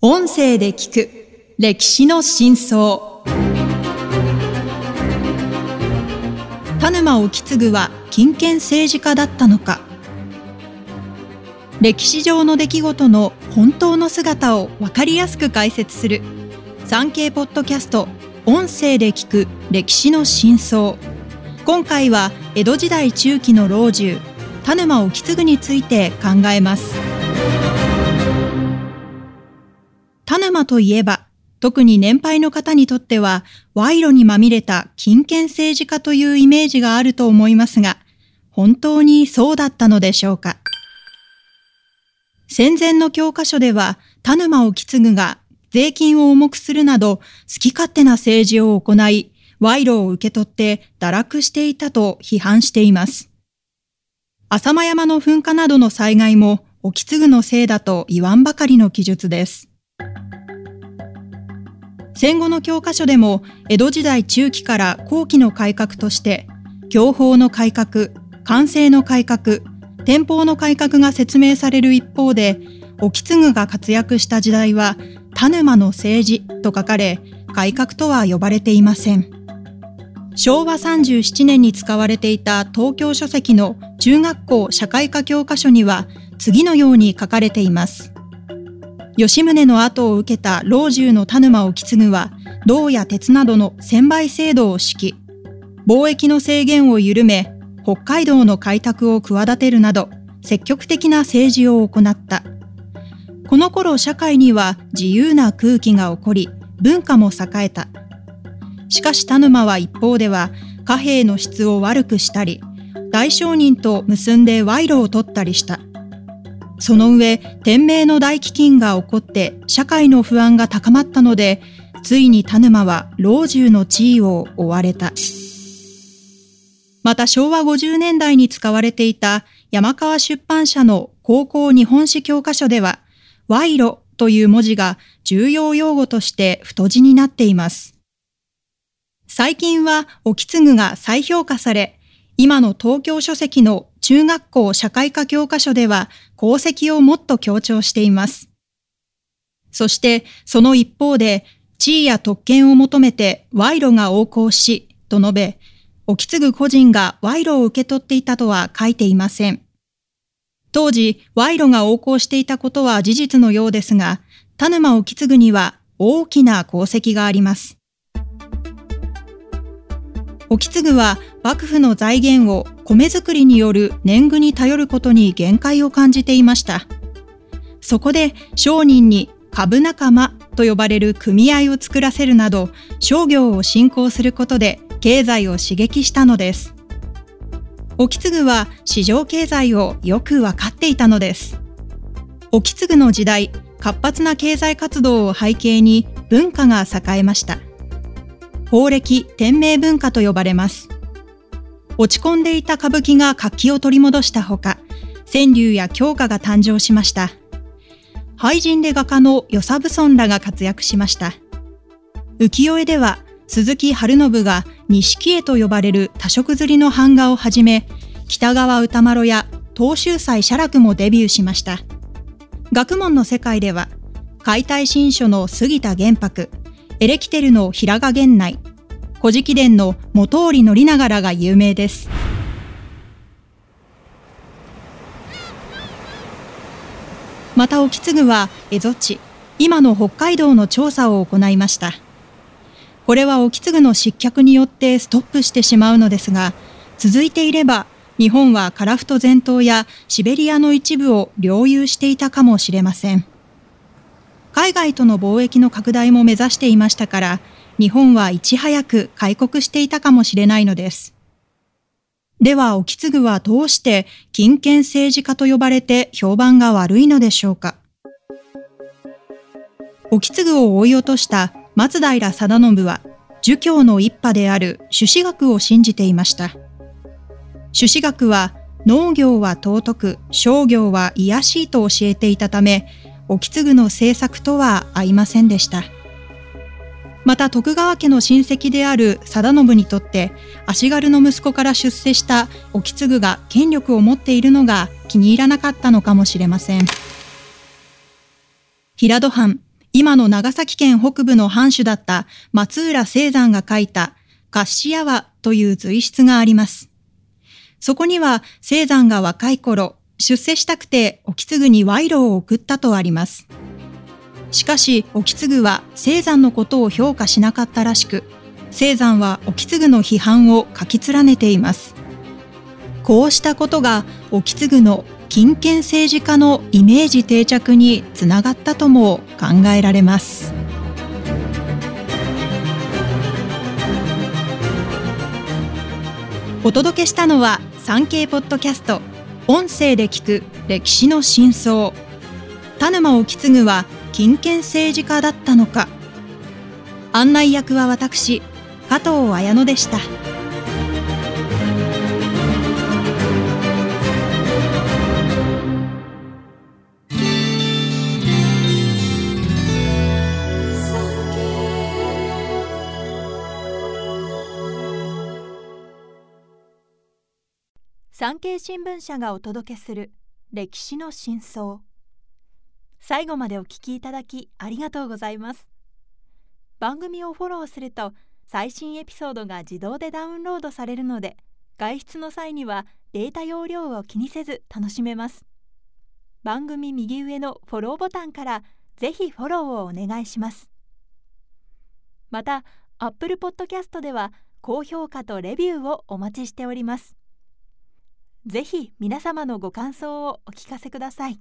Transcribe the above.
音声で聞く歴史の真相。田沼意次は金権政治家だったのか。歴史上の出来事の本当の姿を分かりやすく解説する。産経ポッドキャスト。音声で聞く歴史の真相。今回は江戸時代中期の老中田沼意次について考えます。田沼といえば、特に年配の方にとっては、賄賂にまみれた金権政治家というイメージがあると思いますが、本当にそうだったのでしょうか。戦前の教科書では、田沼意次が税金を重くするなど、好き勝手な政治を行い、賄賂を受け取って堕落していたと批判しています。浅間山の噴火などの災害も、意次のせいだと言わんばかりの記述です。戦後の教科書でも江戸時代中期から後期の改革として享保の改革、官制の改革、天保の改革が説明される一方で意次が活躍した時代は田沼の政治と書かれ改革とは呼ばれていません。昭和37年に使われていた東京書籍の中学校社会科教科書には次のように書かれています。吉宗の後を受けた老中の田沼意次は、銅や鉄などの専売制度を敷き、貿易の制限を緩め、北海道の開拓を企てるなど、積極的な政治を行った。この頃社会には自由な空気が起こり、文化も栄えた。しかし田沼は一方では、貨幣の質を悪くしたり、大商人と結んで賄賂を取ったりした。その上、天明の大飢饉が起こって社会の不安が高まったので、ついに田沼は老中の地位を追われた。また昭和50年代に使われていた山川出版社の高校日本史教科書では、賄賂という文字が重要用語として太字になっています。最近は、意次が再評価され、今の東京書籍の中学校社会科教科書では功績をもっと強調しています。そしてその一方で地位や特権を求めて賄賂が横行し、と述べ、起き継ぐ個人が賄賂を受け取っていたとは書いていません。当時、賄賂が横行していたことは事実のようですが、田沼起継には大きな功績があります。沖継は幕府の財源を米作りによる年貢に頼ることに限界を感じていました。そこで商人に株仲間と呼ばれる組合を作らせるなど商業を振興することで経済を刺激したのです。沖継は市場経済をよくわかっていたのです。沖継の時代、活発な経済活動を背景に文化が栄えました。法暦天明文化と呼ばれます。落ち込んでいた歌舞伎が活気を取り戻したほか、川柳や狂歌が誕生しました。俳人で画家の与謝蕪村らが活躍しました。浮世絵では鈴木春信が錦絵と呼ばれる多色刷りの版画をはじめ、北川歌麿や東秀斎写楽もデビューしました。学問の世界では、解体新書の杉田玄白、エレキテルの平賀源内、古事記伝の元織宣長が有名です。また沖継は蝦夷地、今の北海道の調査を行いました。これは沖継の失脚によってストップしてしまうのですが、続いていれば日本は樺太全島やシベリアの一部を領有していたかもしれません。海外との貿易の拡大も目指していましたから、日本はいち早く開国していたかもしれないのです。では、沖継はどうして金権政治家と呼ばれて評判が悪いのでしょうか。沖継を追い落とした松平定信は、儒教の一派である朱子学を信じていました。朱子学は農業は尊く、商業は癒しいと教えていたため、沖継の政策とは合いませんでした。また徳川家の親戚である貞信にとって足軽の息子から出世した沖継が権力を持っているのが気に入らなかったのかもしれません。平戸藩、今の長崎県北部の藩主だった松浦清山が書いたカッシヤワという随筆があります。そこには清山が若い頃、出世したくて沖継に賄賂を送ったとあります。しかし沖継は清山のことを評価しなかったらしく、清山は沖継の批判を書き連ねています。こうしたことが沖継の金権政治家のイメージ定着につながったとも考えられます。お届けしたのは産経ポッドキャスト音声で聞く歴史の真相田沼意次は金権政治家だったのか案内役は私加藤綾乃でした。産経新聞社がお届けする歴史の真相。最後までお聞きいただきありがとうございます。番組をフォローすると最新エピソードが自動でダウンロードされるので外出の際にはデータ容量を気にせず楽しめます。番組右上のフォローボタンからぜひフォローをお願いします。また Apple Podcast では高評価とレビューをお待ちしております。ぜひ皆様のご感想をお聞かせください。